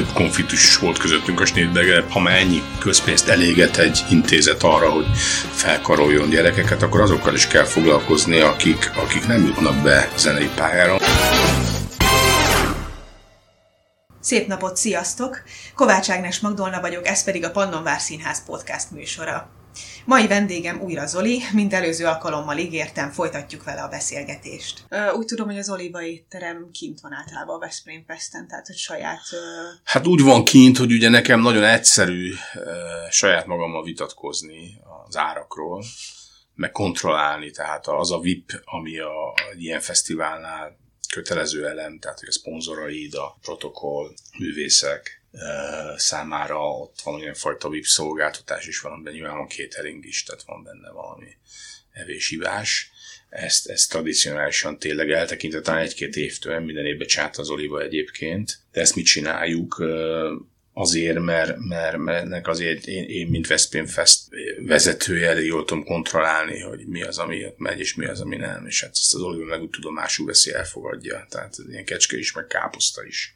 több konfliktus is volt közöttünk a Schneidberger, ha már ennyi közpénzt eléget egy intézet arra, hogy felkaroljon gyerekeket, akkor azokkal is kell foglalkozni, akik, akik nem jutnak be zenei pályára. Szép napot, sziasztok! Kovács Ágnes Magdolna vagyok, ez pedig a Pannonvár Színház podcast műsora. Mai vendégem újra Zoli, mint előző alkalommal ígértem, folytatjuk vele a beszélgetést. Úgy tudom, hogy az Oliva étterem kint van általában a Veszprém Pesten, tehát hogy saját... Hát úgy van kint, hogy ugye nekem nagyon egyszerű saját magammal vitatkozni az árakról, meg kontrollálni, tehát az a VIP, ami a, egy ilyen fesztiválnál kötelező elem, tehát hogy a szponzoraid, a protokoll, művészek, számára ott van fajta VIP szolgáltatás is van, de nyilván van catering is, tehát van benne valami evésivás. Ezt, ezt tradicionálisan tényleg eltekintve talán egy-két évtől, minden évben az Oliva egyébként, de ezt mit csináljuk? azért, mert, mert, mert ennek azért én, én, mint Veszprém Fest vezetője elég jól tudom kontrollálni, hogy mi az, ami megy, és mi az, ami nem, és hát ezt az Oliver meg úgy tudomásul veszi, elfogadja, tehát ilyen kecske is, meg káposzta is.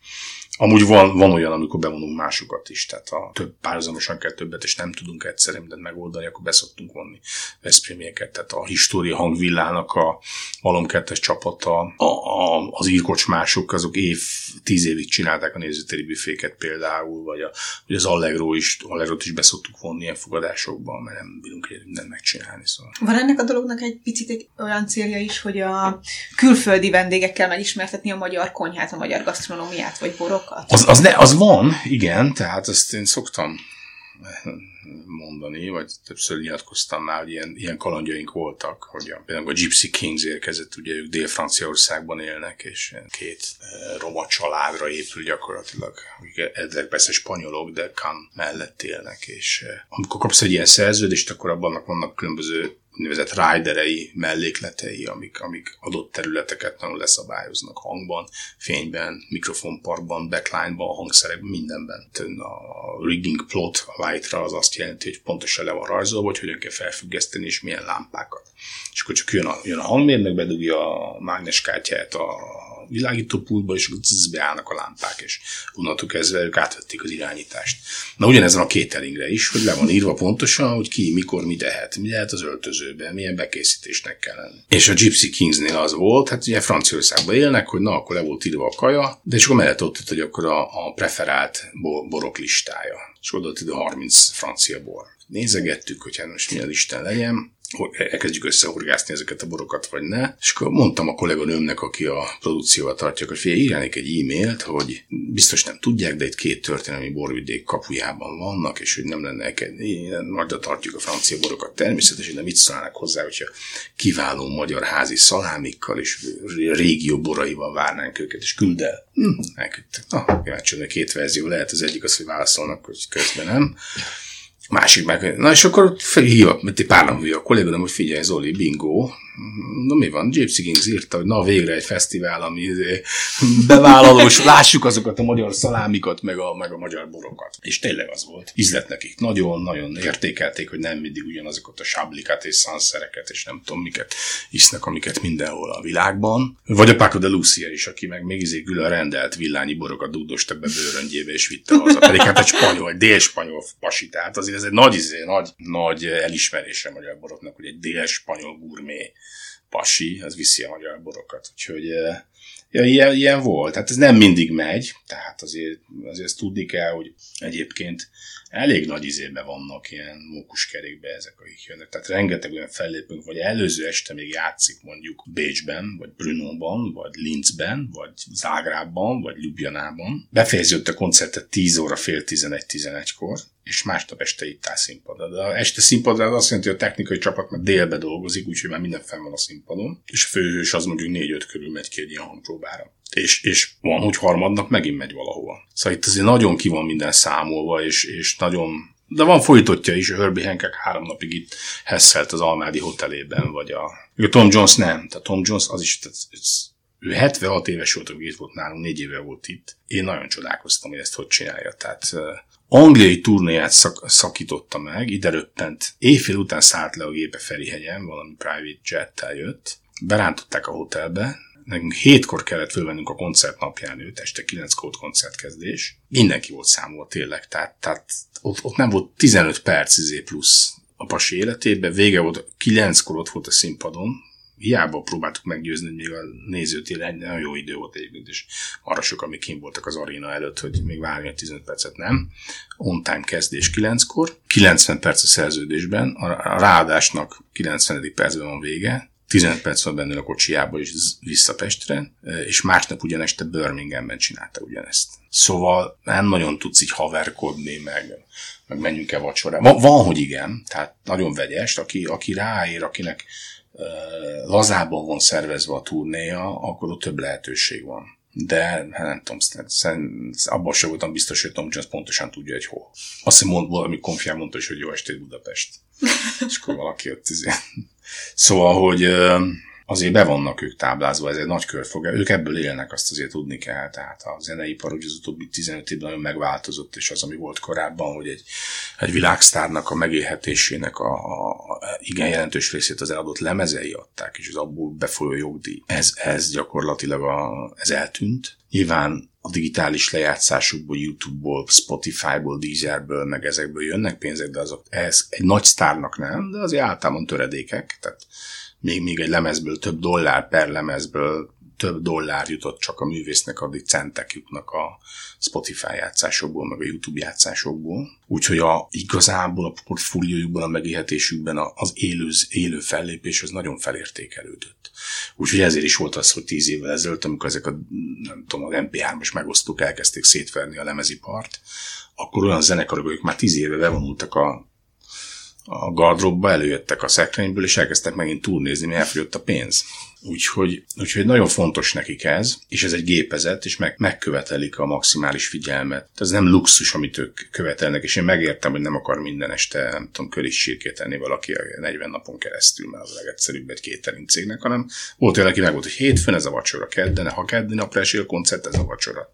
Amúgy van, van olyan, amikor bevonunk másokat is, tehát ha több párhuzamosan kell többet, és nem tudunk egyszerűen mindent megoldani, akkor beszoktunk vonni Veszprémieket. Tehát a História hangvillának a Malom 2 csapata, a, a, az írkocsmások, azok év, tíz évig csinálták a nézőtéri büféket például, vagy, a, vagy az Allegro is, Allegro is beszoktuk vonni ilyen fogadásokban, mert nem bírunk mindent megcsinálni. Szóval. Van ennek a dolognak egy picit egy olyan célja is, hogy a külföldi vendégekkel megismertetni a magyar konyhát, a magyar gasztronómiát, vagy borok dolgokat? Az, az, ne, az van, igen, tehát ezt én szoktam mondani, vagy többször nyilatkoztam már, hogy ilyen, ilyen kalandjaink voltak, hogy a, például a Gypsy Kings érkezett, ugye ők Dél-Franciaországban élnek, és két e, roma családra épül gyakorlatilag, ezek persze spanyolok, de Cannes mellett élnek, és e, amikor kapsz egy ilyen szerződést, akkor abban vannak különböző úgynevezett riderei, mellékletei, amik, amik adott területeket nagyon leszabályoznak hangban, fényben, mikrofonparkban, backline-ban, hangszerekben, mindenben. A rigging plot a lightra az azt jelenti, hogy pontosan le van rajzolva, hogy hogyan kell felfüggeszteni és milyen lámpákat. És akkor csak jön a, jön a hangmérnök, bedugja a mágneskártyát a világítópultba, és zzz, beállnak a lámpák, és onnantól kezdve ők átvették az irányítást. Na ugyanezen a cateringre is, hogy le van írva pontosan, hogy ki, mikor, mit tehet, mi lehet az öltözőben, milyen bekészítésnek kell lenni. És a Gypsy Kingsnél az volt, hát ugye Franciaországban élnek, hogy na, akkor le volt írva a kaja, de és akkor mellett ott, hogy akkor a, a preferált borok listája. És oda 30 francia bor. Nézegettük, hogy hát most mi az Isten legyen, elkezdjük összehorgászni ezeket a borokat, vagy ne. És akkor mondtam a kolléganőmnek, aki a produkcióval tartja, hogy figyelj, írjánék egy e-mailt, hogy biztos nem tudják, de itt két történelmi borvidék kapujában vannak, és hogy nem lenne nagyra tartjuk a francia borokat természetesen, de mit szólnának hozzá, hogyha kiváló magyar házi szalámikkal és régió boraival várnánk őket, és küld el. Hm, elküldtek. Na, kíváncsi, két verzió lehet, az egyik az, hogy válaszolnak, hogy közben nem. Másik meg, na és akkor felhívok, mert pár nap a kollégám, hogy figyelj Zoli, bingo, Na mi van? Gypsy Kings írta, hogy na végre egy fesztivál, ami bevállalós, lássuk azokat a magyar szalámikat, meg a, meg a magyar borokat. És tényleg az volt. Ízlet nekik. Nagyon-nagyon értékelték, hogy nem mindig ugyanazokat a sáblikát és szanszereket, és nem tudom miket isznek, amiket mindenhol a világban. Vagy a Paco de Lucia is, aki meg még izé külön rendelt villányi borokat dugdosta be bőröngyébe, és vitte haza. Pedig hát egy spanyol, egy dél-spanyol pasi, tehát azért ez egy nagy, izé, nagy, nagy elismerése a magyar boroknak, hogy egy dél-spanyol gurmé pasi, az viszi a magyar borokat. Úgyhogy ja, ilyen, ilyen volt. Hát ez nem mindig megy, tehát azért, azért ezt tudni kell, hogy egyébként elég nagy izében vannak ilyen mókuskerékbe ezek, akik jönnek. Tehát rengeteg olyan fellépünk, vagy előző este még játszik mondjuk Bécsben, vagy Brunóban, vagy Linzben, vagy Zágrában, vagy Ljubljanában. Befejeződött a koncertet 10 óra fél 11-11-kor, és másnap este itt áll színpadra. De a este színpadra az azt jelenti, hogy a technikai csapat már délbe dolgozik, úgyhogy már minden fenn van a színpadon, és a főhős az mondjuk 4-5 körül megy ki egy ilyen hangpróbára. És, és van, hogy harmadnak megint megy valahova. Szóval itt azért nagyon ki van minden számolva, és, és nagyon de van folytottja is, Herbie Hancock három napig itt hesszelt az Almádi hotelében, vagy a... Tom Jones nem, tehát Tom Jones az is, tehát ő 76 éves volt, amikor itt volt nálunk, négy éve volt itt. Én nagyon csodálkoztam, hogy ezt hogy csinálja. Tehát angliai turnéját szak, szakította meg, ide röppent, éjfél után szállt le a gépe Ferihegyen, valami private jettel jött, berántották a hotelbe, nekünk hétkor kellett fölvennünk a koncert napján őt, este kilenckor koncertkezdés. Mindenki volt számolva tényleg, tehát, tehát ott, ott nem volt 15 perc izé plusz a pasi életében, vége volt, kilenckor ott volt a színpadon, hiába próbáltuk meggyőzni, hogy még a nézőtér egy nagyon jó idő volt egyébként, és arra sok, amik kim voltak az aréna előtt, hogy még várni a 15 percet nem. On time kezdés 9-kor, 90 perc a szerződésben, a ráadásnak 90. percben van vége, 15 perc van benne a kocsiába és vissza Pestre, és másnap ugyaneste Birminghamben csinálta ugyanezt. Szóval nem nagyon tudsz így haverkodni, meg, meg menjünk el vacsora. Van, van, hogy igen, tehát nagyon vegyes, aki, aki ráér, akinek lazában van szervezve a turnéja, akkor ott több lehetőség van. De hát nem tudom, abban sem voltam biztos, hogy Tom Jones pontosan tudja, hogy hol. Azt hiszem, mond, valami konfián mondta is, hogy jó estét Budapest. És akkor valaki ott izé. Szóval, hogy azért be vannak ők táblázva, ez egy nagy körfog. Ők ebből élnek, azt azért tudni kell. Tehát a zeneipar hogy az utóbbi 15 évben nagyon megváltozott, és az, ami volt korábban, hogy egy, egy világsztárnak a megélhetésének a, a, igen jelentős részét az eladott lemezei adták, és az abból befolyó jogdíj. Ez, ez gyakorlatilag a, ez eltűnt. Nyilván a digitális lejátszásokból, YouTube-ból, Spotify-ból, Deezerből, meg ezekből jönnek pénzek, de azok ez egy nagy sztárnak nem, de azért általában töredékek, tehát még, még egy lemezből több dollár per lemezből több dollár jutott csak a művésznek, addig centek jutnak a Spotify játszásokból, meg a YouTube játszásokból. Úgyhogy a, igazából a portfóliójukban, a megélhetésükben az élő, élő fellépés az nagyon felértékelődött. Úgyhogy ezért is volt az, hogy tíz évvel ezelőtt, amikor ezek a, nem tudom, az MP3-as megosztók elkezdték szétverni a lemezipart, akkor olyan zenekarok, akik már tíz éve bevonultak a a gardróbba, előjöttek a szekrényből, és elkezdtek megint túlnézni, mert elfogyott a pénz. Úgyhogy, úgyhogy nagyon fontos nekik ez, és ez egy gépezet, és meg, megkövetelik a maximális figyelmet. Ez nem luxus, amit ők követelnek, és én megértem, hogy nem akar minden este, nem tudom, körisségét tenni valaki 40 napon keresztül, mert az a legegyszerűbb egy catering cégnek, hanem volt olyan, aki meg volt, hogy hétfőn ez a vacsora, kedden, ha kedden napra esél a koncert, ez a vacsora.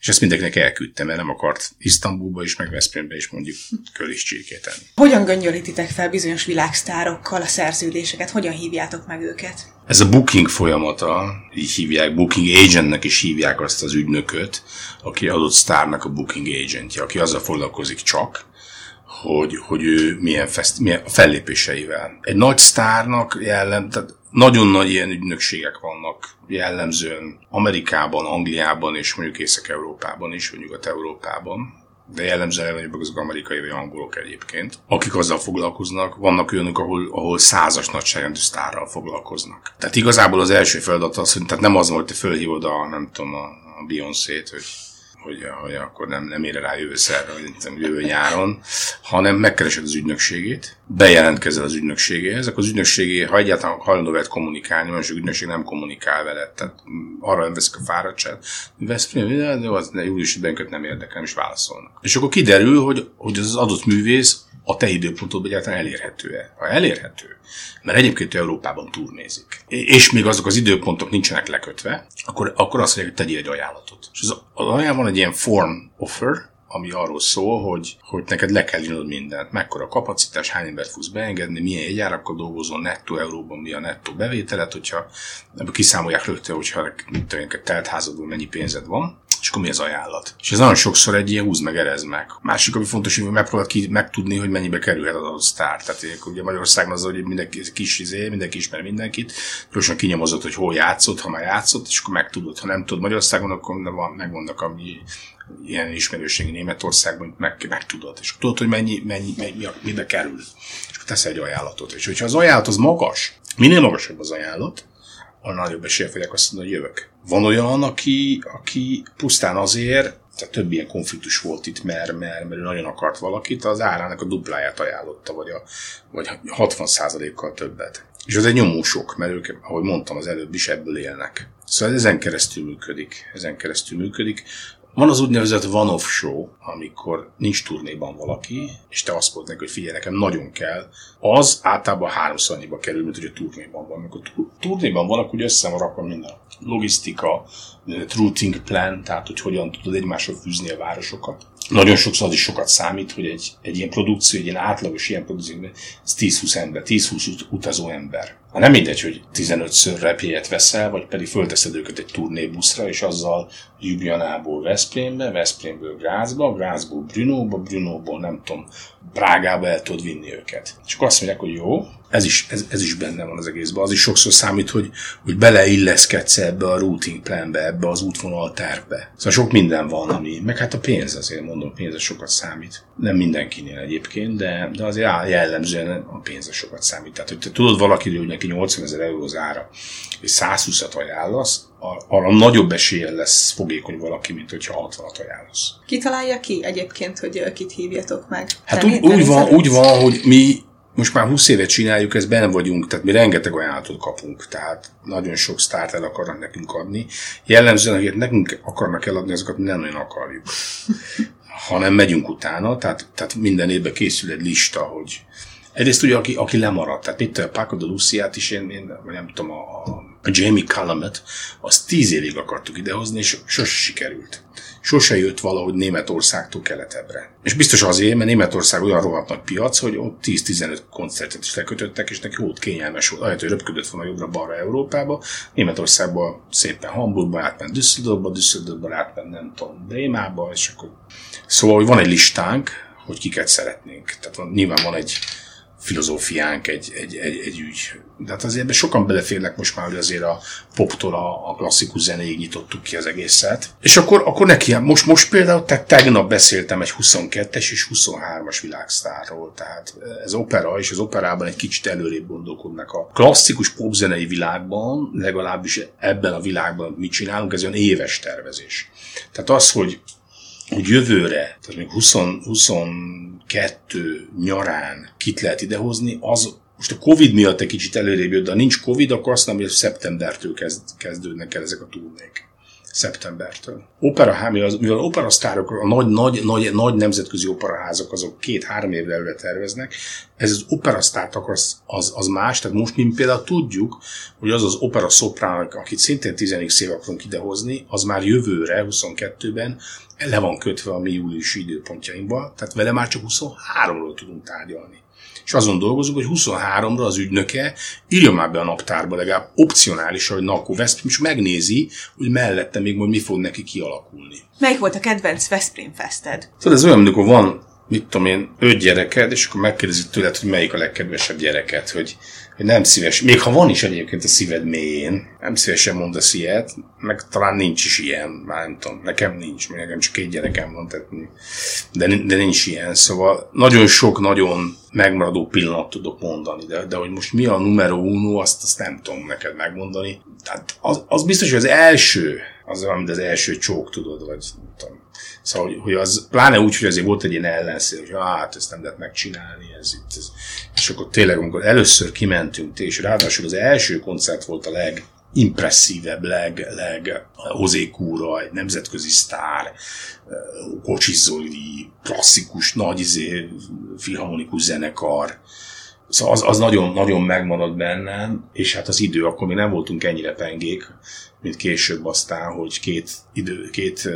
És ezt mindenkinek elküldtem, mert nem akart Isztambulba is, meg Veszprémbe is mondjuk kölis csirkét enni. Hogyan göngyölítitek fel bizonyos világsztárokkal a szerződéseket? Hogyan hívjátok meg őket? Ez a booking folyamata, így hívják, booking agentnek is hívják azt az ügynököt, aki adott sztárnak a booking agentje, aki azzal foglalkozik csak, hogy, hogy ő milyen, fest, milyen fellépéseivel. Egy nagy sztárnak jellem, tehát nagyon nagy ilyen ügynökségek vannak jellemzően Amerikában, Angliában és mondjuk Észak-Európában is, vagy Nyugat-Európában de jellemzően legnagyobbak azok amerikai vagy angolok egyébként, akik azzal foglalkoznak. Vannak olyanok, ahol, ahol százas nagyságrendű sztárral foglalkoznak. Tehát igazából az első feladat az, hogy tehát nem az volt, hogy te fölhívod a, nem tudom, a, a Beyoncé-t, hogy hogy, hogy akkor nem, nem ér rá jövő szerre, vagy jövő nyáron, hanem megkeresed az ügynökségét, bejelentkezel az ügynökségéhez, akkor az ügynökségé, ha egyáltalán hajlandó veled kommunikálni, mert az ügynökség nem kommunikál veled, tehát arra nem veszik a fáradtságot, vesz, jó, az bennünket nem érdekel, nem is válaszolnak. És akkor kiderül, hogy, hogy az adott művész a te időpontodban egyáltalán elérhető-e. Ha elérhető, mert egyébként Európában turnézik, és még azok az időpontok nincsenek lekötve, akkor, akkor azt mondják, hogy tegyél egy ajánlatot. És az, az ajánlat van egy ilyen form offer, ami arról szól, hogy, hogy neked le kell írnod mindent. Mekkora kapacitás, hány embert fogsz beengedni, milyen jegyárakkal dolgozol, nettó euróban mi a nettó bevételet, hogyha ebből kiszámolják rögtön, hogyha telt házadból mennyi pénzed van, és akkor mi az ajánlat. És ez nagyon sokszor egy ilyen húz meg, erez meg. Másik, ami fontos, hogy megpróbál ki, megtudni, hogy mennyibe kerülhet az adott sztár. Tehát ugye Magyarországon az, hogy mindenki kis izé, mindenki ismer mindenkit, gyorsan kinyomozott, hogy hol játszott, ha már játszott, és akkor megtudod. Ha nem tudod Magyarországon, akkor van, megvannak ami ilyen ismerőségi Németországban, meg, meg tudod. És tudod, hogy mennyi, mennyi, mennyi, mibe kerül. És akkor tesz egy ajánlatot. És hogyha az ajánlat az magas, minél magasabb az ajánlat, a nagyobb esélye fogják azt mondani, hogy jövök. Van olyan, aki, aki pusztán azért, tehát több ilyen konfliktus volt itt, mert, mert, mert ő nagyon akart valakit, az árának a dupláját ajánlotta, vagy, a, vagy 60%-kal többet. És az egy nyomó sok, mert ők, ahogy mondtam az előbb is, ebből élnek. Szóval ezen keresztül működik. Ezen keresztül működik. Van az úgynevezett one-off show, amikor nincs turnéban valaki, és te azt mondod neki, hogy figyelj, nekem nagyon kell. Az általában háromszor annyiba kerül, mint hogy a turnéban van. Amikor turnéban van, akkor ugye össze van rakva minden logisztika, routing plan, tehát hogy hogyan tudod egymásra fűzni a városokat. Nagyon sokszor az is sokat számít, hogy egy, egy ilyen produkció, egy ilyen átlagos ilyen produkció, ez 10-20 ember, 10-20 utazó ember. Ha nem mindegy, hogy 15-ször repélyet veszel, vagy pedig fölteszed őket egy turnébuszra, és azzal Ljubljanából Veszprémbe, Veszprémből Grázba, Grázból Brunóba, Brunóból nem tudom, Prágába el tudod vinni őket. És akkor azt mondják, hogy jó, ez is, ez, ez is benne van az egészben. Az is sokszor számít, hogy, hogy beleilleszkedsz ebbe a routing planbe, ebbe az útvonal tervbe. Szóval sok minden van, ami, meg hát a pénz azért mondom, pénz sokat számít. Nem mindenkinél egyébként, de, de azért jellemzően a pénz sokat számít. Tehát, hogy te tudod valakiről, hogy neki 80 ezer euró az ára, és 120-at ajánlasz, arra nagyobb eséllyel lesz fogékony valaki, mint hogyha 60-at ajánlasz. Ki találja ki egyébként, hogy kit hívjatok meg? Hát úgy, úgy, van, úgy van, hogy mi most már 20 évet csináljuk, ez benne vagyunk, tehát mi rengeteg ajánlatot kapunk, tehát nagyon sok sztárt el akarnak nekünk adni. Jellemzően, akik nekünk akarnak eladni, azokat mi nem nagyon akarjuk. Hanem megyünk utána, tehát, tehát minden évben készül egy lista, hogy Egyrészt ugye, aki, aki lemaradt, tehát mit a Paco de Luciát is, én, én vagy nem tudom, a, a Jamie Calumet, azt tíz évig akartuk idehozni, és sose sikerült. Sose jött valahogy Németországtól keletebbre. És biztos azért, mert Németország olyan rohadt nagy piac, hogy ott 10-15 koncertet is lekötöttek, és neki ott kényelmes volt. Ahelyett, hogy röpködött volna jobbra-balra Európába, Németországban szépen Hamburgba átment Düsseldorfba, Düsseldorfba átment nem tudom, Brémába, és akkor... Szóval, hogy van egy listánk, hogy kiket szeretnénk. Tehát van, nyilván van egy filozófiánk egy, egy, egy, egy ügy. De hát azért sokan beleférnek most már, hogy azért a poptól a, a klasszikus zenéig nyitottuk ki az egészet. És akkor, akkor neki, most, most például, tehát tegnap beszéltem egy 22-es és 23-as világsztárról, tehát ez opera, és az operában egy kicsit előrébb gondolkodnak. A klasszikus popzenei világban, legalábbis ebben a világban mit csinálunk, ez olyan éves tervezés. Tehát az, hogy hogy jövőre, tehát még 20, 22 nyarán kit lehet idehozni, az most a Covid miatt egy kicsit előrébb jött, de ha nincs Covid, akkor azt nem, hogy szeptembertől kezd, kezdődnek el ezek a turnék szeptembertől. Opera, mivel, mivel operasztárok, a nagy, nagy, nagy, nagy nemzetközi operaházak azok két-három évre előre terveznek, ez az operasztárt az, az, az más, tehát most mi például tudjuk, hogy az az opera szoprán, akit szintén 10 év akarunk idehozni, az már jövőre, 22-ben le van kötve a mi júliusi időpontjainkba, tehát vele már csak 23-ról tudunk tárgyalni és azon dolgozunk, hogy 23-ra az ügynöke írja már be a naptárba legalább opcionálisan, hogy na, akkor Veszprém is megnézi, hogy mellette még majd mi fog neki kialakulni. Melyik volt a kedvenc Veszprém fested? Tudod, ez olyan, amikor van mit tudom én, öt gyereked, és akkor megkérdezik tőled, hogy melyik a legkedvesebb gyereket, hogy, hogy nem szíves, még ha van is egyébként a szíved mélyén, nem szívesen mondasz ilyet, meg talán nincs is ilyen, már nem tudom, nekem nincs, mert nekem csak két gyerekem van, tehát, de, de nincs ilyen, szóval nagyon sok, nagyon megmaradó pillanat tudok mondani, de, de hogy most mi a numero uno, azt, azt nem tudom neked megmondani. Tehát az, az biztos, hogy az első, az olyan, mint az első csók, tudod, vagy nem tudom, Szóval, hogy az, pláne úgy, hogy azért volt egy ilyen ellenszél, hogy hát ezt nem lehet megcsinálni, ez itt. Ez. És akkor tényleg, amikor először kimentünk, és ráadásul az első koncert volt a leg, impresszívebb, leg, leg hozékúra, egy nemzetközi sztár, kocsizoli, klasszikus, nagy izé, filharmonikus zenekar. Szóval az, az nagyon, nagyon megmaradt bennem, és hát az idő, akkor mi nem voltunk ennyire pengék, mint később aztán, hogy két, idő, két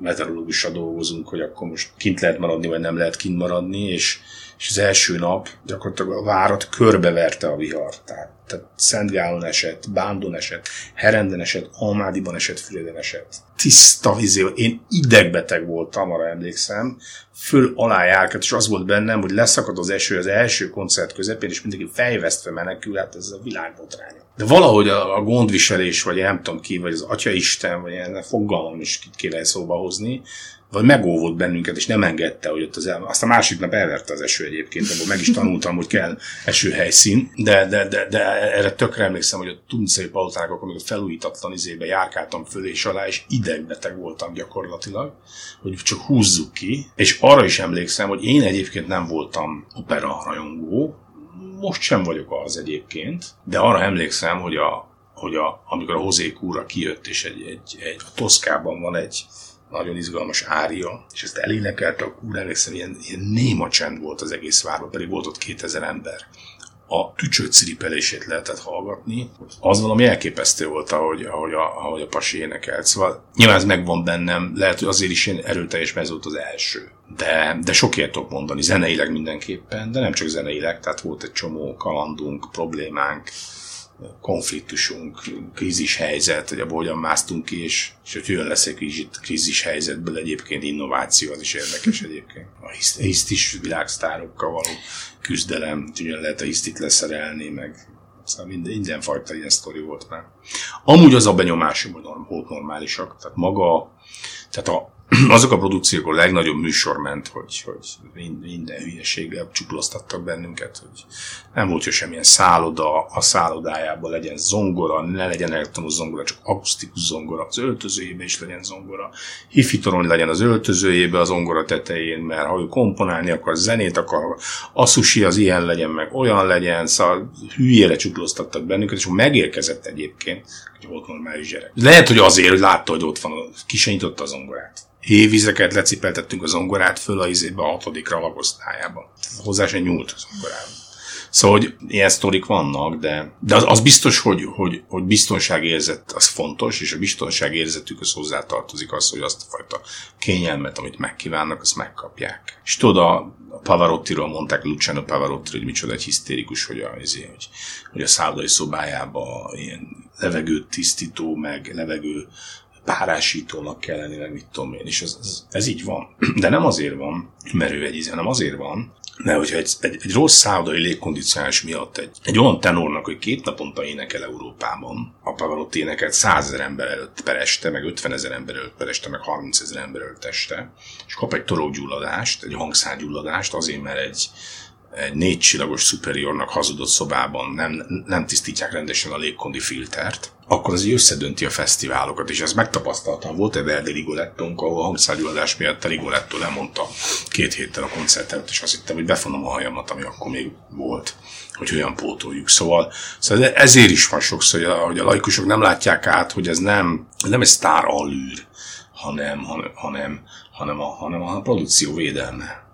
meteorológussal dolgozunk, hogy akkor most kint lehet maradni, vagy nem lehet kint maradni, és, és az első nap gyakorlatilag a várat körbeverte a vihar. Tehát, tehát Szentgálon esett, Bándon esett, Herenden esett, Almádiban esett, Füreden esett. Tiszta vizé, én idegbeteg voltam, arra emlékszem, föl alá járkat, és az volt bennem, hogy leszakad az eső az első koncert közepén, és mindenki fejvesztve menekül, hát ez a világbotránya. De valahogy a, a gondviselés, vagy nem tudom ki, vagy az Atya Isten, vagy ilyen fogalmam is kéne szóba hozni, vagy megóvott bennünket, és nem engedte, hogy ott az el... Azt a másik nap elverte az eső egyébként, abból meg is tanultam, hogy kell esőhelyszín, de, de, de, de erre tökre emlékszem, hogy a Tuncai palotának, amikor felújítatlan izébe járkáltam fölé és alá, és idegbeteg voltam gyakorlatilag, hogy csak húzzuk ki, és arra is emlékszem, hogy én egyébként nem voltam opera rajongó, most sem vagyok az egyébként, de arra emlékszem, hogy, a, hogy a, amikor a Hozé kúra kijött, és egy, egy, egy a Toszkában van egy nagyon izgalmas ária, és ezt elénekelte a kúra, emlékszem, ilyen, ilyen néma csend volt az egész várban, pedig volt ott 2000 ember. a tücső ciripelését lehetett hallgatni, az valami elképesztő volt, ahogy, ahogy, a, ahogy a pasi énekelt. Szóval nyilván ez megvan bennem, lehet, hogy azért is én erőteljes, mert volt az első. De, de sokért tudok mondani, zeneileg mindenképpen, de nem csak zeneileg, tehát volt egy csomó kalandunk, problémánk, konfliktusunk, krízis helyzet, hogy abból hogyan másztunk ki, és, és hogy jön lesz egy krízis helyzetből egyébként innováció, az is érdekes egyébként. A hisztis világsztárokkal való küzdelem, hogy lehet a hisztit leszerelni, meg Szóval minden, mindenfajta ilyen sztori volt már. Amúgy az a benyomásom, hogy norm, volt normálisak. Tehát maga, tehát a, azok a produkciók, a legnagyobb műsor ment, hogy, hogy minden hülyeséggel csukloztattak bennünket, hogy nem volt, hogy semmilyen szálloda, a szállodájában legyen zongora, ne legyen elektromos zongora, csak akusztikus zongora, az öltözőjében is legyen zongora, hifi legyen az öltözőjében az zongora tetején, mert ha ő komponálni akar, zenét akar, a sushi az ilyen legyen, meg olyan legyen, szóval hülyére csukloztattak bennünket, és megérkezett egyébként, hogy volt normális gyerek. Lehet, hogy azért, hogy látta, hogy ott van, ki se nyitotta a zongorát évvizeket lecipeltettünk az zongorát föl a izébe a hatodikra alakosztályába. Hozzá se nyúlt a zongorába. Szóval, hogy ilyen sztorik vannak, de, de az, az biztos, hogy, hogy, hogy biztonságérzet az fontos, és a biztonságérzetük az hozzátartozik az, hogy azt a fajta kényelmet, amit megkívánnak, azt megkapják. És tudod, a, Pavarotti-ról mondták, Luciano Pavarotti, hogy micsoda egy hisztérikus, hogy a, hogy, hogy a szállodai szobájába ilyen levegőt tisztító, meg levegő párásítónak kell lenni, meg mit tudom én, és ez, ez, ez így van. De nem azért van, mert ő egy hanem azért van, mert hogyha egy, egy, egy rossz szállodai légkondicionálás miatt egy, egy olyan tenornak, hogy két naponta énekel Európában, a Pavarotti énekelt százezer ember előtt per este, meg 50 ezer ember előtt per este, meg 30 ezer ember előtt este, és kap egy torokgyulladást, egy hangszárgyulladást azért, mert egy, egy négy csillagos superiornak hazudott szobában nem, nem tisztítják rendesen a légkondi filtert, akkor az így összedönti a fesztiválokat, és ezt megtapasztaltam. Volt egy Verdi Rigolettónk, ahol a hangszárgyuladás miatt a Rigoletto lemondta két héttel a koncertet, és azt hittem, hogy befonom a hajamat, ami akkor még volt, hogy olyan pótoljuk. Szóval, szóval ezért is van sokszor, hogy a, a laikusok nem látják át, hogy ez nem, nem egy sztár allűr, hanem, hanem, hanem, hanem, a, hanem a produkció védelme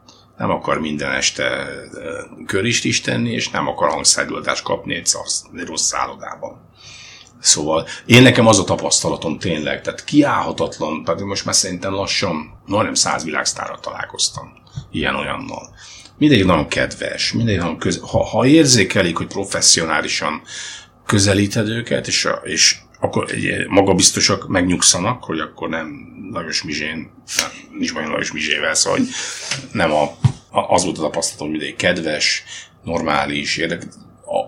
nem akar minden este körist is tenni, és nem akar hangszárgyadást kapni egy, szarsz, egy rossz szállodában. Szóval én nekem az a tapasztalatom tényleg, tehát kiállhatatlan, pedig most már szerintem lassan majdnem száz világsztárral találkoztam ilyen-olyannal. Mindegyik nagyon kedves, mindegyik nagyon köz... ha, ha érzékelik, hogy professzionálisan közelíted őket, és, és akkor magabiztosak megnyugszanak, hogy akkor nem Lajos Mizsén, nem, nincs baj Lajos Mizsével, szóval hogy nem a, az volt a tapasztalatom, egy kedves, normális, érdekes,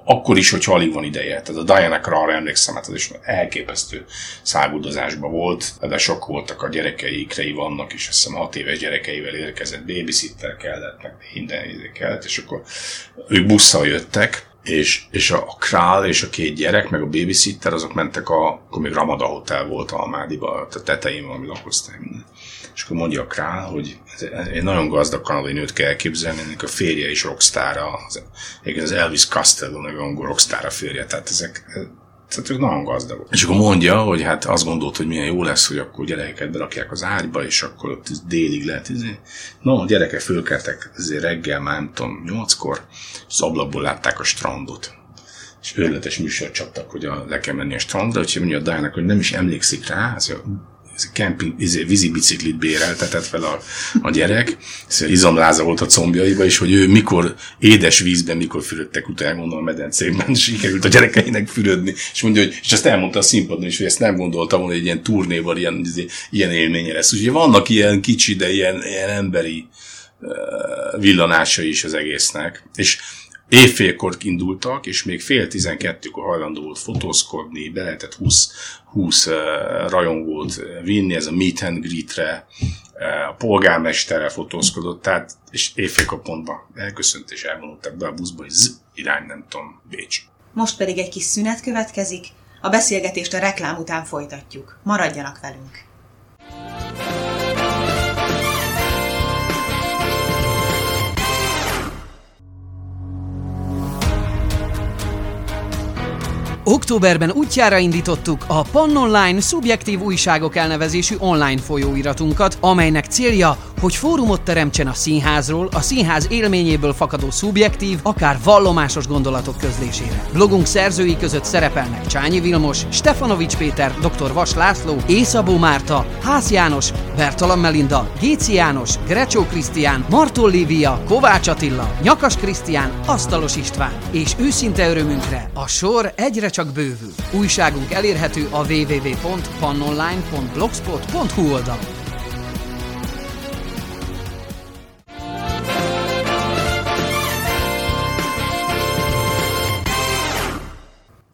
akkor is, hogy alig van ideje. Tehát a Diana arra emlékszem, hát az is elképesztő száguldozásban volt, de sok voltak a gyerekei, ikrei vannak, és azt hiszem hat éves gyerekeivel érkezett, babysitter kellett, meg minden kellett, és akkor ők busszal jöttek, és, és a, a král és a két gyerek, meg a babysitter, azok mentek a, akkor még Ramada Hotel volt Almádiba, a tetején valami lakosztály minden. És akkor mondja a král, hogy egy nagyon gazdag kanadai nőt kell elképzelni, ennek a férje is rockstar, az, Elvis Costello nevű angol rockstar a férje, tehát ezek tehát ők nagyon gazdagok. És akkor mondja, hogy hát azt gondolt, hogy milyen jó lesz, hogy akkor gyerekeket berakják az ágyba, és akkor ott délig lehet. Izé. No, a gyerekek fölkeltek ezért reggel, már nem tudom, nyolckor, és az ablakból látták a strandot és őrletes műsor csaptak, hogy a, le kell menni a strandra, úgyhogy mondja a Dának, hogy nem is emlékszik rá, az kemping, izé, vízi biciklit béreltetett fel a, a gyerek, izomláza volt a combjaiba, és hogy ő mikor édes vízben, mikor fürödtek utána, mondom a medencében, sikerült a gyerekeinek fürödni, és mondja, hogy, és ezt elmondta a színpadon is, hogy ezt nem gondoltam volna, hogy egy ilyen turnéval ilyen, izé, ilyen élménye lesz. Úgyhogy vannak ilyen kicsi, de ilyen, ilyen emberi uh, villanásai is az egésznek. És Évfélkor indultak, és még fél tizenkettőkor hajlandó volt fotózkodni, be lehetett 20, 20 uh, rajongót vinni, ez a meet and greetre, uh, a polgármesterrel fotózkodott, tehát, és évfélkor pontban elköszönt, és elvonultak be a buszba, hogy zzz, irány, nem tudom, Bécs. Most pedig egy kis szünet következik, a beszélgetést a reklám után folytatjuk. Maradjanak velünk! Októberben útjára indítottuk a Pan Online Szubjektív Újságok elnevezésű online folyóiratunkat, amelynek célja, hogy fórumot teremtsen a színházról, a színház élményéből fakadó szubjektív, akár vallomásos gondolatok közlésére. Blogunk szerzői között szerepelnek Csányi Vilmos, Stefanovics Péter, dr. Vas László, Észabó Márta, Ház János, Bertalan Melinda, Géci János, Grecsó Krisztián, Martól Lívia, Kovács Attila, Nyakas Krisztián, Asztalos István. És őszinte örömünkre a sor egyre csak bővül. Újságunk elérhető a www.pannonline.blogspot.hu oldalon.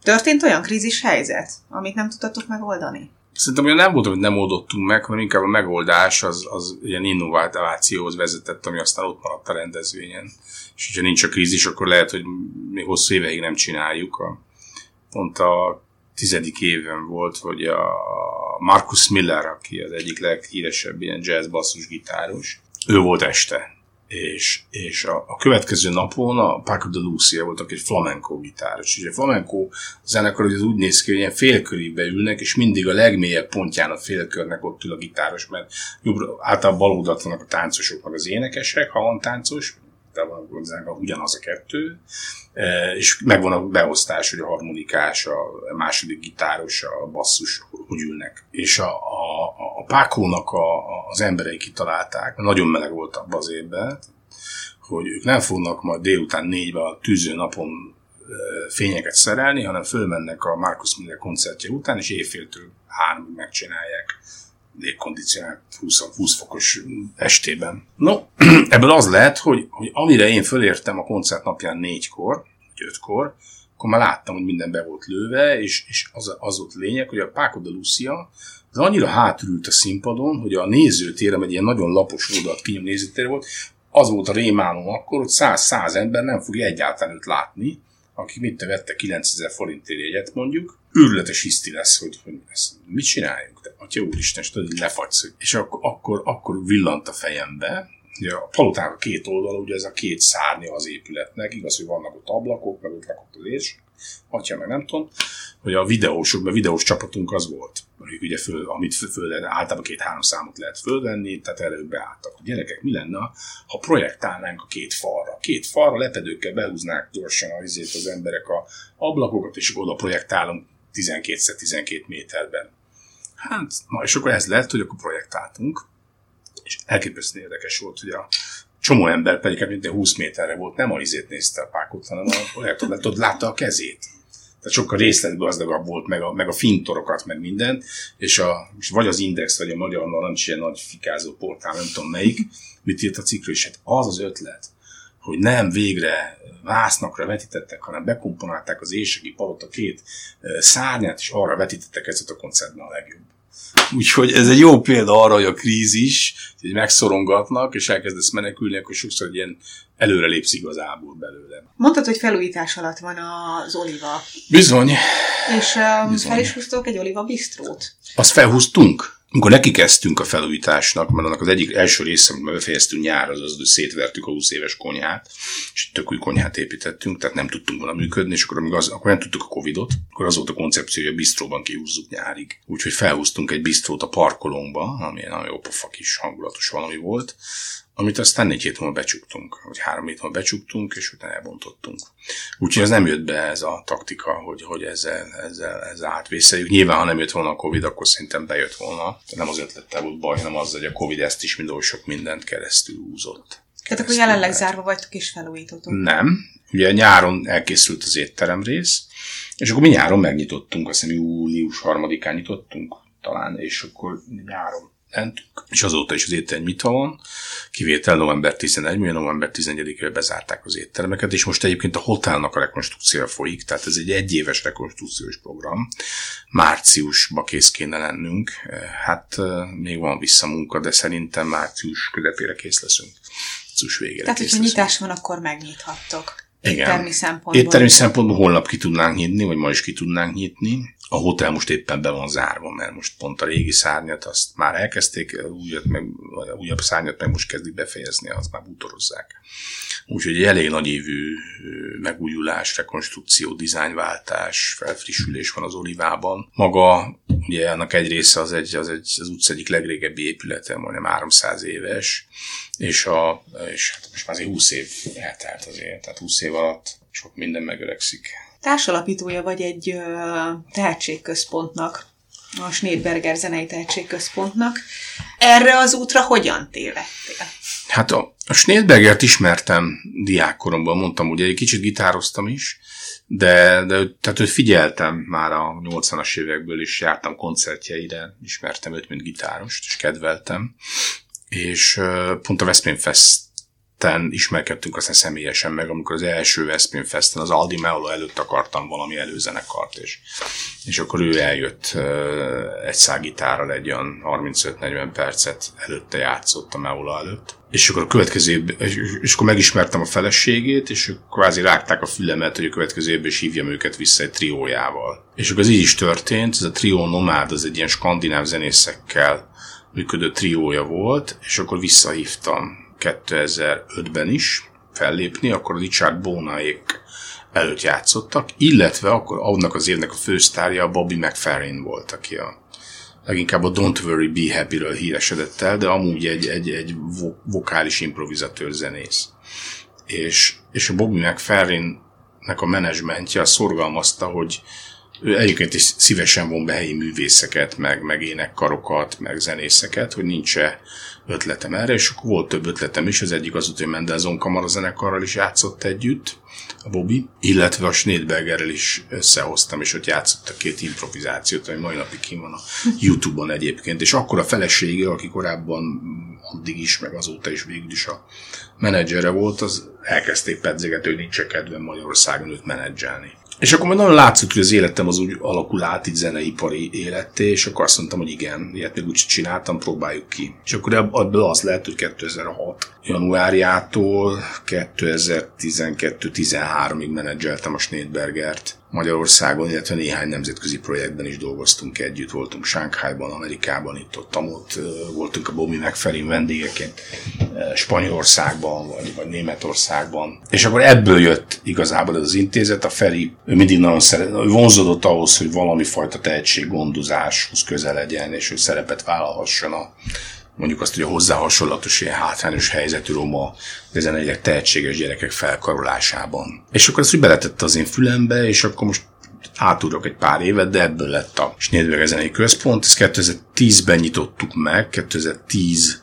Történt olyan krízis helyzet, amit nem tudtatok megoldani? Szerintem olyan nem volt, hogy nem oldottunk meg, hanem inkább a megoldás az, az ilyen innovációhoz vezetett, ami aztán ott maradt a rendezvényen. És ha nincs a krízis, akkor lehet, hogy még hosszú éveig nem csináljuk. A, pont a tizedik éven volt, hogy a Marcus Miller, aki az egyik leghíresebb ilyen jazz basszus gitáros, ő volt este és, és a, a következő napon a Paco de Lucia volt, aki egy flamenco gitáros. És a flamenco zenekar az úgy néz ki, hogy ilyen félkörébe ülnek, és mindig a legmélyebb pontján a félkörnek ott ül a gitáros, mert jobb, általában bal vannak a táncosok, meg az énekesek, ha van táncos, de van ugyanaz a kettő, e, és megvan a beosztás, hogy a harmonikás, a második gitáros, a basszus, hogy ülnek. És a, a, a Pákónak a, az emberei kitalálták, nagyon meleg volt abban az évben, hogy ők nem fognak majd délután négybe a tűző napon fényeket szerelni, hanem fölmennek a Marcus Miller koncertje után, és éjféltől háromig megcsinálják légkondicionált 20, 20 fokos estében. No, ebből az lehet, hogy, hogy amire én fölértem a koncert napján négykor, vagy ötkor, akkor már láttam, hogy minden be volt lőve, és, és az, az volt lényeg, hogy a Paco de Lucia az annyira hátulült a színpadon, hogy a nézőtér, egy ilyen nagyon lapos oldalt kinyom nézőtér volt, az volt a rémálom akkor, hogy száz-száz ember nem fogja egyáltalán őt látni, aki mit vette 9000 forintért jegyet mondjuk, őrületes hiszti lesz, hogy, hogy ezt mit csináljunk. De, atya úristen, és tudod, lefagysz. És akkor, akkor, akkor villant a fejembe, Ugye a palotának a két oldala, ugye ez a két szárnya az épületnek, igaz, hogy vannak ott ablakok, meg ott lakott az és atya, meg nem tudom, hogy a videósok, a videós csapatunk az volt, akik ugye föl, amit föl, általában két-három számot lehet fölvenni, tehát előbb beálltak. A gyerekek, mi lenne, ha projektálnánk a két falra? Két falra lepedőkkel behúznák gyorsan az, az emberek a ablakokat, és oda projektálunk 12x12 méterben. Hát, na és akkor ez lett, hogy akkor projektáltunk, és elképesztően érdekes volt, hogy a csomó ember pedig hát mint 20 méterre volt, nem a izét nézte a pákot, hanem a ott látta a kezét. Tehát sokkal részletgazdagabb volt, meg a, meg a fintorokat, meg minden, és, a, vagy az Index, vagy a Magyar Narancs, ilyen nagy fikázó portál, nem tudom melyik, mit írt a cikkről, és hát az az ötlet, hogy nem végre vásznakra vetítettek, hanem bekomponálták az éjsegi palota két szárnyát, és arra vetítettek ezt a koncertben a legjobb. Úgyhogy ez egy jó példa arra, hogy a krízis, hogy megszorongatnak, és elkezdesz menekülni, akkor sokszor egy ilyen előre lépsz igazából belőle. Mondtad, hogy felújítás alatt van az Oliva. Bizony. És um, Bizony. fel is húztok egy Oliva bistrót. Azt felhúztunk. Amikor neki a felújításnak, mert annak az egyik első része, amit befejeztünk nyár, az az, hogy szétvertük a 20 éves konyhát, és tök új konyhát építettünk, tehát nem tudtunk volna működni, és akkor, amíg az, akkor nem tudtuk a Covid-ot, akkor az volt a koncepció, hogy a bistróban kihúzzuk nyárig. Úgyhogy felhúztunk egy bistrót a parkolónkba, ami egy nagyon jó pofa kis hangulatos valami volt, amit aztán négy hét múlva becsuktunk, vagy három hét múlva becsuktunk, és utána elbontottunk. Úgyhogy ez nem jött be ez a taktika, hogy, hogy ezzel, ezzel, ezzel átvészeljük. Nyilván, ha nem jött volna a Covid, akkor szerintem bejött volna. De nem az ötlettel volt baj, hanem az, hogy a Covid ezt is mindó sok mindent keresztül húzott. Tehát akkor jelenleg zárva vagytok és felújítottok? Nem. Ugye nyáron elkészült az étterem rész, és akkor mi nyáron megnyitottunk, azt hiszem július harmadikán nyitottunk talán, és akkor nyáron mentünk, és azóta is az étterem nyitva van, kivétel november 11, mivel november 11-ére bezárták az éttermeket, és most egyébként a hotelnak a rekonstrukciója folyik, tehát ez egy egyéves rekonstrukciós program. Márciusba kész kéne lennünk, hát még van visszamunka, de szerintem március közepére kész leszünk. Március végére Tehát, hogyha nyitás van, akkor megnyithattok. Igen. Éttermi szempontból. Éttermi szempontból holnap ki tudnánk nyitni, vagy ma is ki tudnánk nyitni. A hotel most éppen be van zárva, mert most pont a régi szárnyat azt már elkezdték, újat meg, újabb szárnyat meg most kezdik befejezni, azt már bútorozzák. Úgyhogy egy elég nagy évű megújulás, rekonstrukció, dizájnváltás, felfrissülés van az olivában. Maga ugye annak egy része az, egy, az, egy, az utca egyik legrégebbi épülete, majdnem 300 éves, és, a, és hát most már azért 20 év eltelt azért, tehát 20 év alatt sok minden megöregszik. Társalapítója vagy egy tehetségközpontnak, a Schneidberger Zenei Tehetségközpontnak. Erre az útra hogyan tévedtél? Hát a, a Schneidbergert ismertem diákkoromban, mondtam, ugye egy kicsit gitároztam is, de, de tehát őt figyeltem már a 80-as évekből is, jártam koncertjeire, ismertem őt, mint gitárost, és kedveltem. És pont a Veszprém Festen ismerkedtünk aztán személyesen meg, amikor az első Veszprém Festen az Aldi Meolo előtt akartam valami előzenekart, és, és akkor ő eljött egy szágitárral egy olyan 35-40 percet előtte játszott a Meolo előtt és akkor a következő és, és akkor megismertem a feleségét, és kvázi rágták a fülemet, hogy a következő évben is hívjam őket vissza egy triójával. És akkor ez így is történt, ez a trió Nomád, az egy ilyen skandináv zenészekkel működő triója volt, és akkor visszahívtam 2005-ben is fellépni, akkor Richard Bonaék előtt játszottak, illetve akkor annak az évnek a fősztárja Bobby McFerrin volt, aki a leginkább a Don't Worry Be Happy-ről híresedett el, de amúgy egy, egy, egy vokális improvizatőr zenész. És, és a Bobby McFerrinnek a menedzsmentje szorgalmazta, hogy ő egyébként is szívesen von be helyi művészeket, meg, meg énekkarokat, meg zenészeket, hogy nincs-e ötletem erre, és akkor volt több ötletem is, az egyik az, hogy Mendelssohn kamarazenekarral is játszott együtt, a Bobby, illetve a Schneidbergerrel is összehoztam, és ott játszott a két improvizációt, ami mai napig kim van a Youtube-on egyébként, és akkor a felesége, aki korábban addig is, meg azóta is végül is a menedzsere volt, az elkezdték pedzegetni, hogy nincs kedvem Magyarországon őt menedzselni. És akkor majd nagyon látszott, hogy az életem az úgy alakul át, így zeneipari életté, és akkor azt mondtam, hogy igen, ilyet még úgy csináltam, próbáljuk ki. És akkor ebből az lehet, hogy 2006 januárjától 2012-13-ig menedzseltem a Schneidbergert. Magyarországon, illetve néhány nemzetközi projektben is dolgoztunk együtt, voltunk Sánkhájban, Amerikában, itt ott, ott voltunk a Bobby McFerrin vendégeként, Spanyolországban, vagy, vagy Németországban. És akkor ebből jött igazából ez az intézet, a Feri ő mindig nagyon szeret, ő vonzódott ahhoz, hogy valami fajta tehetséggondozáshoz közel legyen, és hogy szerepet vállalhasson a, mondjuk azt, hogy a hozzá hasonlatos ilyen hátrányos helyzetű roma, egyek tehetséges gyerekek felkarolásában. És akkor ezt úgy beletette az én fülembe, és akkor most átudok egy pár évet, de ebből lett a Snédberg Zenei Központ. Ezt 2010-ben nyitottuk meg, 2010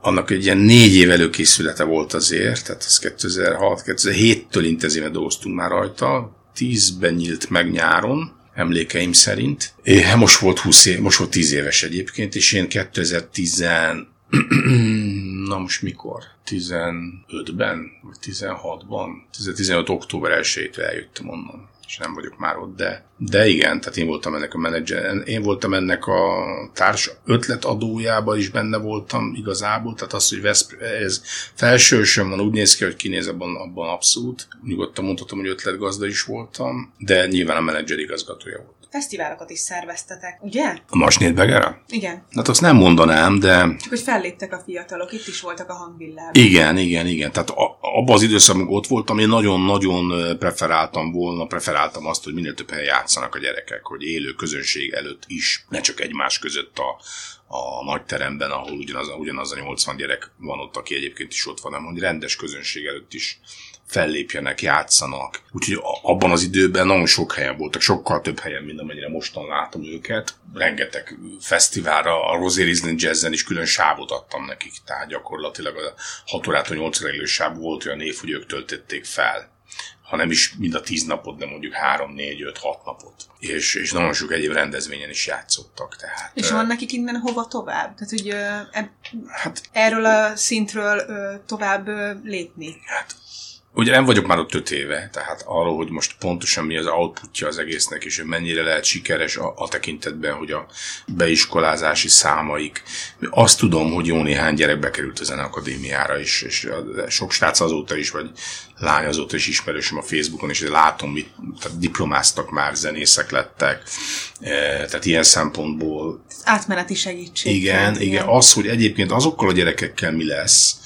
annak egy ilyen négy év előkészülete volt azért, tehát az 2006-2007-től intenzíven dolgoztunk már rajta, 10-ben nyílt meg nyáron, emlékeim szerint. É, most volt 20 év, most volt 10 éves egyébként, és én 2010 na most mikor? 15-ben, vagy 16-ban? 15 október 1-től eljöttem onnan és nem vagyok már ott, de, de igen, tehát én voltam ennek a menedzser, én voltam ennek a társ ötletadójában is benne voltam igazából, tehát az, hogy Veszpr- ez felsősön van, úgy néz ki, hogy kinéz abban, abban abszolút. Nyugodtan mondhatom, hogy ötletgazda is voltam, de nyilván a menedzser igazgatója volt fesztiválokat is szerveztetek, ugye? A Masnétbegere? Igen. Hát azt nem mondanám, de... Csak hogy felléptek a fiatalok, itt is voltak a hangvillában. Igen, igen, igen. Tehát abban az időszakban ott voltam, én nagyon-nagyon preferáltam volna, preferáltam azt, hogy minél több helyen játszanak a gyerekek, hogy élő közönség előtt is, ne csak egymás között a, a nagy teremben, ahol ugyanaz, ugyanaz a 80 gyerek van ott, aki egyébként is ott van, hanem hogy rendes közönség előtt is fellépjenek, játszanak. Úgyhogy abban az időben nagyon sok helyen voltak, sokkal több helyen, mint amennyire mostan látom őket. Rengeteg fesztiválra, a Rosé Riesling Jazzen is külön sávot adtam nekik, tehát gyakorlatilag a 6 órától 8 óra sáv volt olyan név, hogy ők töltötték fel ha nem is mind a tíz napot, de mondjuk három, négy, öt, hat napot. És, és nagyon sok egyéb rendezvényen is játszottak. Tehát, és van nekik innen hova tovább? Tehát, hogy eb- hát, erről a szintről tovább lépni? Hát Ugye nem vagyok már ott öt éve, tehát arról, hogy most pontosan mi az outputja az egésznek, és hogy mennyire lehet sikeres a, a tekintetben, hogy a beiskolázási számaik. Azt tudom, hogy jó néhány gyerek bekerült a zeneakadémiára is, és sok srác azóta is, vagy lány azóta is ismerősöm a Facebookon, és látom, mit, tehát diplomáztak már, zenészek lettek, e, tehát ilyen szempontból... Átmeneti segítség. Igen, igen, igen. Az, hogy egyébként azokkal a gyerekekkel mi lesz,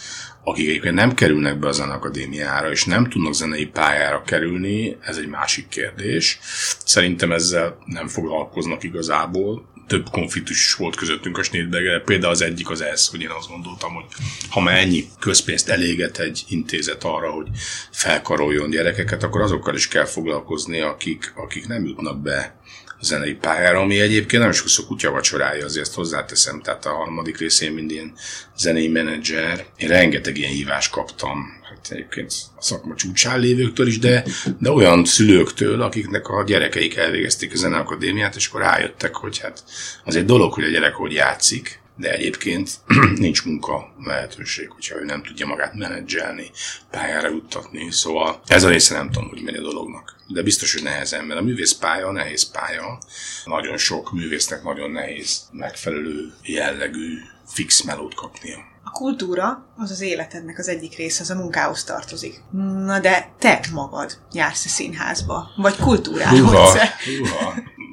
akik egyébként nem kerülnek be a zenakadémiára, és nem tudnak zenei pályára kerülni, ez egy másik kérdés. Szerintem ezzel nem foglalkoznak igazából több konfliktus is volt közöttünk a Schneidberger. Például az egyik az ez, hogy én azt gondoltam, hogy ha már ennyi közpénzt eléget egy intézet arra, hogy felkaroljon gyerekeket, akkor azokkal is kell foglalkozni, akik, akik nem jutnak be zenei pályára, ami egyébként nem sokszor kutyavacsorája, azért ezt hozzáteszem, tehát a harmadik részén mind ilyen zenei menedzser. Én rengeteg ilyen hívást kaptam hát egyébként a szakma csúcsán lévőktől is, de, de olyan szülőktől, akiknek a gyerekeik elvégezték a zeneakadémiát, és akkor rájöttek, hogy hát az egy dolog, hogy a gyerek hogy játszik, de egyébként nincs munka lehetőség, hogyha ő nem tudja magát menedzselni, pályára juttatni. Szóval ez a része nem tudom, hogy megy a dolognak. De biztos, hogy nehezen, mert a művész pálya nehéz pálya. Nagyon sok művésznek nagyon nehéz megfelelő jellegű fix melót kapnia kultúra az az életednek az egyik része, az a munkához tartozik. Na de te magad jársz a színházba? Vagy kultúrához?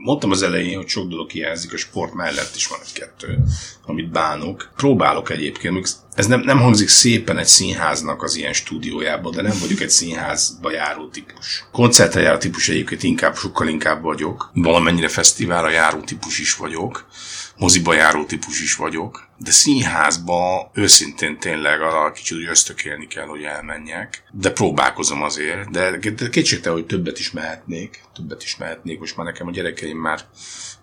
Mondtam az elején, hogy sok dolog hiányzik, a sport mellett is van egy-kettő, amit bánok. Próbálok egyébként, ez nem, nem hangzik szépen egy színháznak az ilyen stúdiójában, de nem vagyok egy színházba járó típus. Koncertre járó típus egyébként inkább, sokkal inkább vagyok. Valamennyire fesztiválra járó típus is vagyok moziba járó típus is vagyok, de színházba őszintén tényleg arra kicsit úgy ösztökélni kell, hogy elmenjek, de próbálkozom azért, de, de kétségtelen, hogy többet is mehetnék, többet is mehetnék, most már nekem a gyerekeim már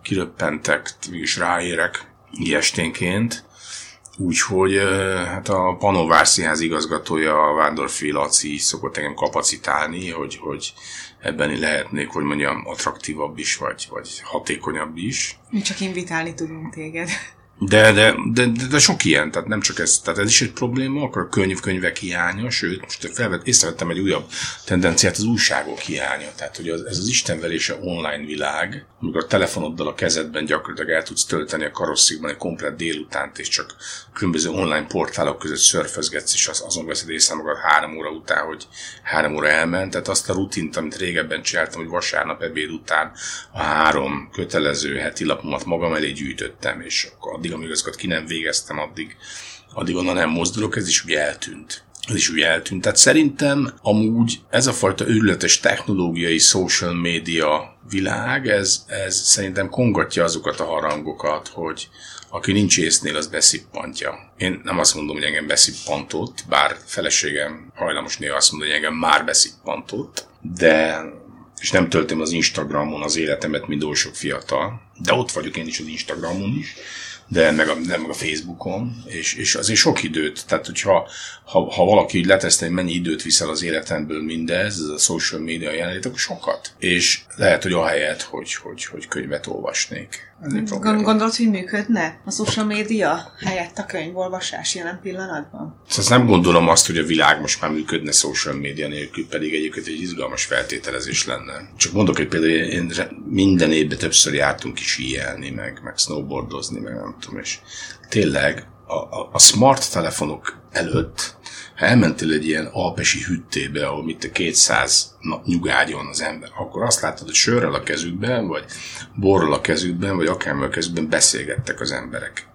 kiröppentek, is ráérek ilyesténként, Úgyhogy hát a Panovár Színház igazgatója, a Vándorfi Laci szokott engem kapacitálni, hogy, hogy ebben lehetnék, hogy mondjam, attraktívabb is, vagy, vagy hatékonyabb is. Mi csak invitálni tudunk téged. De, de, de, de, de, sok ilyen, tehát nem csak ez, tehát ez is egy probléma, akkor a könyv, könyvek hiánya, sőt, most felvett, észrevettem egy újabb tendenciát, az újságok hiánya. Tehát, hogy az, ez az istenvelése online világ, amikor a telefonoddal a kezedben gyakorlatilag el tudsz tölteni a karosszikban egy komplet délutánt, és csak különböző online portálok között szörfözgetsz, és az, azon veszed észre magad három óra után, hogy három óra elment. Tehát azt a rutint, amit régebben csináltam, hogy vasárnap ebéd után a három kötelező heti lapomat magam elé gyűjtöttem, és akkor addig, amíg azokat ki nem végeztem, addig, addig onnan nem mozdulok, ez is úgy eltűnt. Ez is úgy eltűnt. Tehát szerintem amúgy ez a fajta őrületes technológiai social media világ, ez, ez szerintem kongatja azokat a harangokat, hogy aki nincs észnél, az beszippantja. Én nem azt mondom, hogy engem beszippantott, bár feleségem hajlamos néha azt mondja, hogy engem már beszippantott, de és nem töltöm az Instagramon az életemet, mint oly sok fiatal, de ott vagyok én is az Instagramon is, de meg a, nem meg a Facebookon, és, és azért sok időt, tehát hogyha ha, ha valaki így leteszte, hogy mennyi időt viszel az életemből mindez, ez a social media jelenlét, akkor sokat. És lehet, hogy ahelyett, hogy, hogy, hogy könyvet olvasnék. Gondolod, hogy működne a social média helyett a könyvolvasás jelen pillanatban? Szóval nem gondolom azt, hogy a világ most már működne social média nélkül, pedig egyébként egy izgalmas feltételezés lenne. Csak mondok egy például, én minden évben többször jártunk is íjelni, meg, meg snowboardozni, meg nem tudom, és tényleg a, a, a smart telefonok előtt ha elmentél egy ilyen alpesi hüttébe, ahol mit a 200 nap nyugágyon az ember, akkor azt láttad, hogy sörrel a kezükben, vagy borral a kezükben, vagy akármivel a kezükben beszélgettek az emberek.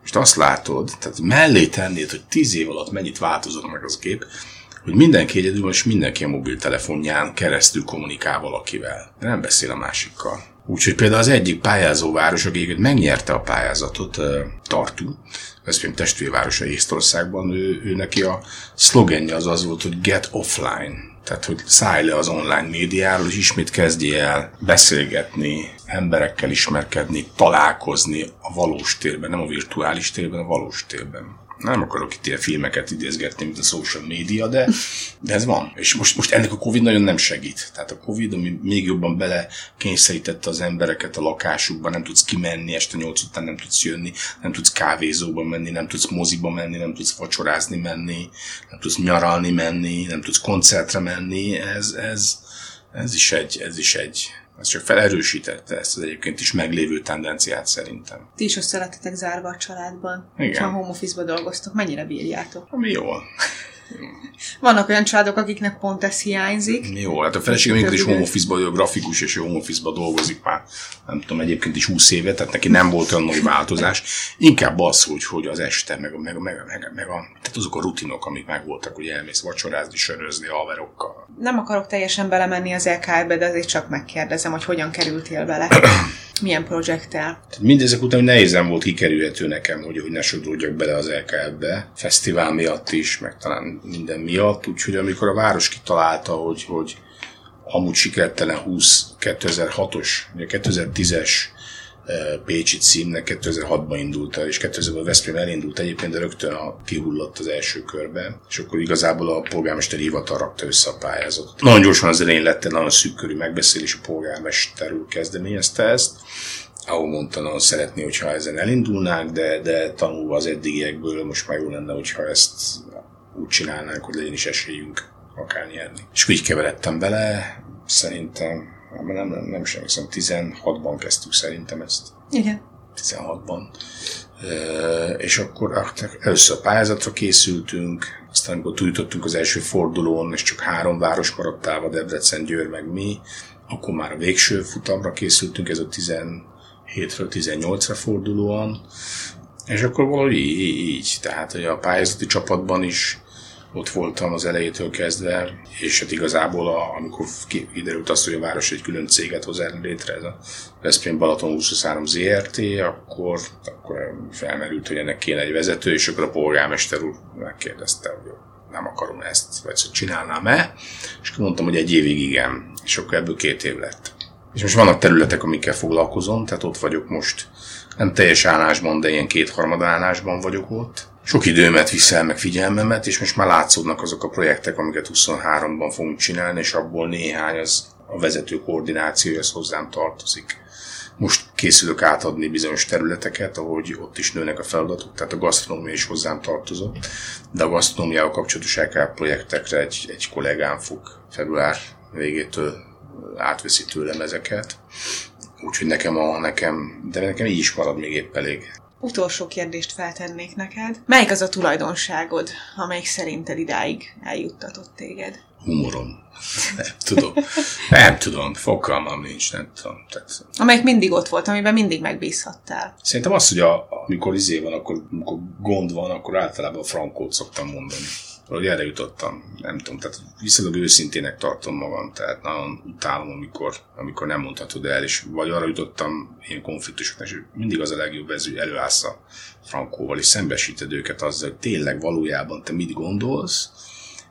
Most azt látod, tehát mellé tennéd, hogy tíz év alatt mennyit változott meg az kép, hogy mindenki egyedül, és mindenki a mobiltelefonján keresztül kommunikál valakivel. De nem beszél a másikkal. Úgyhogy például az egyik pályázóváros, aki megnyerte a pályázatot, Tartu, Veszprém testvérvárosa Észtországban, ő, ő neki a szlogenje az az volt, hogy get offline. Tehát, hogy szállj le az online médiáról, és ismét kezdje el beszélgetni, emberekkel ismerkedni, találkozni a valós térben, nem a virtuális térben, a valós térben nem akarok itt ilyen filmeket idézgetni, mint a social media, de, de ez van. És most, most ennek a Covid nagyon nem segít. Tehát a Covid, ami még jobban bele kényszerítette az embereket a lakásukba, nem tudsz kimenni, este nyolc után nem tudsz jönni, nem tudsz kávézóba menni, nem tudsz moziba menni, nem tudsz vacsorázni menni, nem tudsz nyaralni menni, nem tudsz koncertre menni. Ez, ez, ez is egy, ez is egy, ez csak felerősítette ezt az egyébként is meglévő tendenciát szerintem. Ti is összelettetek zárva a családban. Igen. Ha home office dolgoztok, mennyire bírjátok? Ami jól. Vannak olyan családok, akiknek pont ez hiányzik. Jó, hát a feleségem egyébként is home office grafikus, és home office dolgozik már, nem tudom, egyébként is 20 éve, tehát neki nem volt olyan nagy változás. Inkább az, hogy, hogy az este, meg, meg, meg, meg, meg a, tehát azok a rutinok, amik megvoltak, hogy elmész vacsorázni, sörözni haverokkal. Nem akarok teljesen belemenni az LKL-be, de azért csak megkérdezem, hogy hogyan kerültél bele. Milyen projekttel? Mindezek után nehézen volt kikerülhető nekem, hogy, hogy ne sodródjak bele az LKL-be, fesztivál miatt is, meg talán minden miatt, úgyhogy amikor a város kitalálta, hogy, hogy amúgy sikertelen 20 2006-os, 2010-es Pécsi címnek 2006-ban indult el, és 2000-ben Veszprém elindult egyébként, de rögtön a, kihullott az első körbe, és akkor igazából a polgármesteri hivatal rakta össze a pályázatot. Nagyon gyorsan az elején lett egy nagyon szűk megbeszélés, a polgármester úr kezdeményezte ezt, ahol mondta, nagyon szeretné, hogyha ezen elindulnánk, de, de tanulva az eddigiekből most már jó lenne, hogyha ezt úgy csinálnánk, hogy legyen is esélyünk akár nyerni. És úgy keveredtem bele, szerintem nem, nem, nem sem hiszem, 16-ban kezdtük szerintem ezt. Igen. 16-ban. E, és akkor hát, először pályázatra készültünk, aztán amikor túljutottunk az első fordulón, és csak három város maradt állva, Debrecen, Győr, meg mi, akkor már a végső futamra készültünk, ez a 17-ről 18-ra fordulóan, és akkor valahogy így, így, tehát hogy a pályázati csapatban is ott voltam az elejétől kezdve, és hát igazából a, amikor kiderült az, hogy a város egy külön céget hoz létre, ez a Veszprém Balaton 23 ZRT, akkor, akkor felmerült, hogy ennek kéne egy vezető, és akkor a polgármester úr megkérdezte, hogy nem akarom ezt, vagy szóval csinálnám-e, és akkor mondtam, hogy egy évig igen, és akkor ebből két év lett. És most vannak területek, amikkel foglalkozom, tehát ott vagyok most, nem teljes állásban, de ilyen kétharmad állásban vagyok ott, sok időmet viszel, meg figyelmemet, és most már látszódnak azok a projektek, amiket 23-ban fogunk csinálni, és abból néhány az a vezető koordinációja, az hozzám tartozik. Most készülök átadni bizonyos területeket, ahogy ott is nőnek a feladatok, tehát a gasztronómia is hozzám tartozott, de a gasztronómiával kapcsolatos LK projektekre egy, egy kollégám fog február végétől átveszi tőlem ezeket. Úgyhogy nekem, a, nekem, de nekem így is marad még épp elég utolsó kérdést feltennék neked. Melyik az a tulajdonságod, amelyik szerinted idáig eljuttatott téged? Humorom. Nem tudom. Nem tudom. Fogalmam nincs, nem tudom. Tehát... Amelyik mindig ott volt, amiben mindig megbízhattál. Szerintem az, hogy a, amikor izé van, akkor, amikor gond van, akkor általában a frankót szoktam mondani hogy erre jutottam, nem tudom, tehát viszonylag őszintének tartom magam, tehát nagyon utálom, amikor, amikor nem mondhatod el, és vagy arra jutottam ilyen konfliktusoknak, és mindig az a legjobb ez, hogy előállsz a Frankóval, és szembesíted őket azzal, hogy tényleg valójában te mit gondolsz,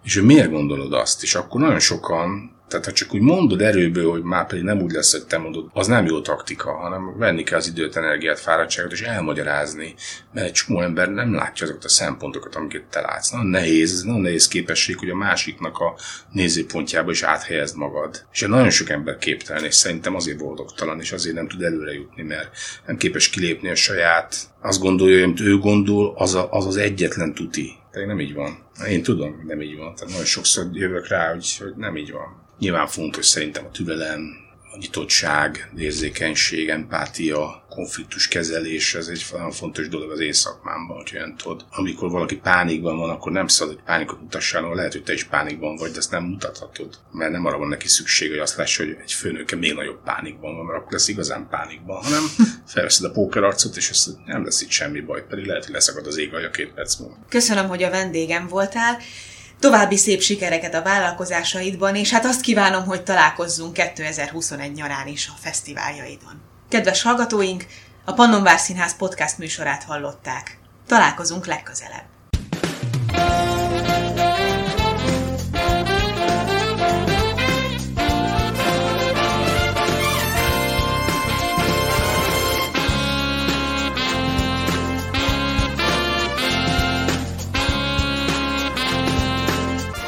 és hogy miért gondolod azt, és akkor nagyon sokan tehát ha csak úgy mondod erőből, hogy már pedig nem úgy lesz, hogy te mondod, az nem jó taktika, hanem venni kell az időt, energiát, fáradtságot, és elmagyarázni, mert egy csomó ember nem látja azokat a szempontokat, amiket te látsz. Nagyon nehéz, ez nagyon nehéz képesség, hogy a másiknak a nézőpontjába is áthelyezd magad. És nagyon sok ember képtelen, és szerintem azért boldogtalan, és azért nem tud előre jutni, mert nem képes kilépni a saját, azt gondolja, amit ő gondol, az a, az, az egyetlen tuti. Pedig nem így van. Én tudom, nem így van. Tehát nagyon sokszor jövök rá, hogy, hogy nem így van. Nyilván fontos szerintem a türelem, a nyitottság, érzékenység, empátia, konfliktus kezelés, ez egy nagyon fontos dolog az én szakmámban, hogy olyan tudod. Amikor valaki pánikban van, akkor nem szabad, hogy pánikot mutassál, lehet, hogy te is pánikban vagy, de ezt nem mutathatod. Mert nem arra van neki szükség, hogy azt lássa, hogy egy főnöke még nagyobb pánikban van, mert akkor lesz igazán pánikban, hanem felveszed a pókerarcot, és ezt nem lesz itt semmi baj, pedig lehet, hogy leszakad az ég a két perc múlva. Köszönöm, hogy a vendégem voltál. További szép sikereket a vállalkozásaidban, és hát azt kívánom, hogy találkozzunk 2021 nyarán is a fesztiváljaidon. Kedves hallgatóink, a Pannonvár Színház podcast műsorát hallották. Találkozunk legközelebb.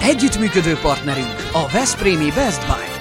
Együttműködő partnerünk a Veszprémi Best Buy.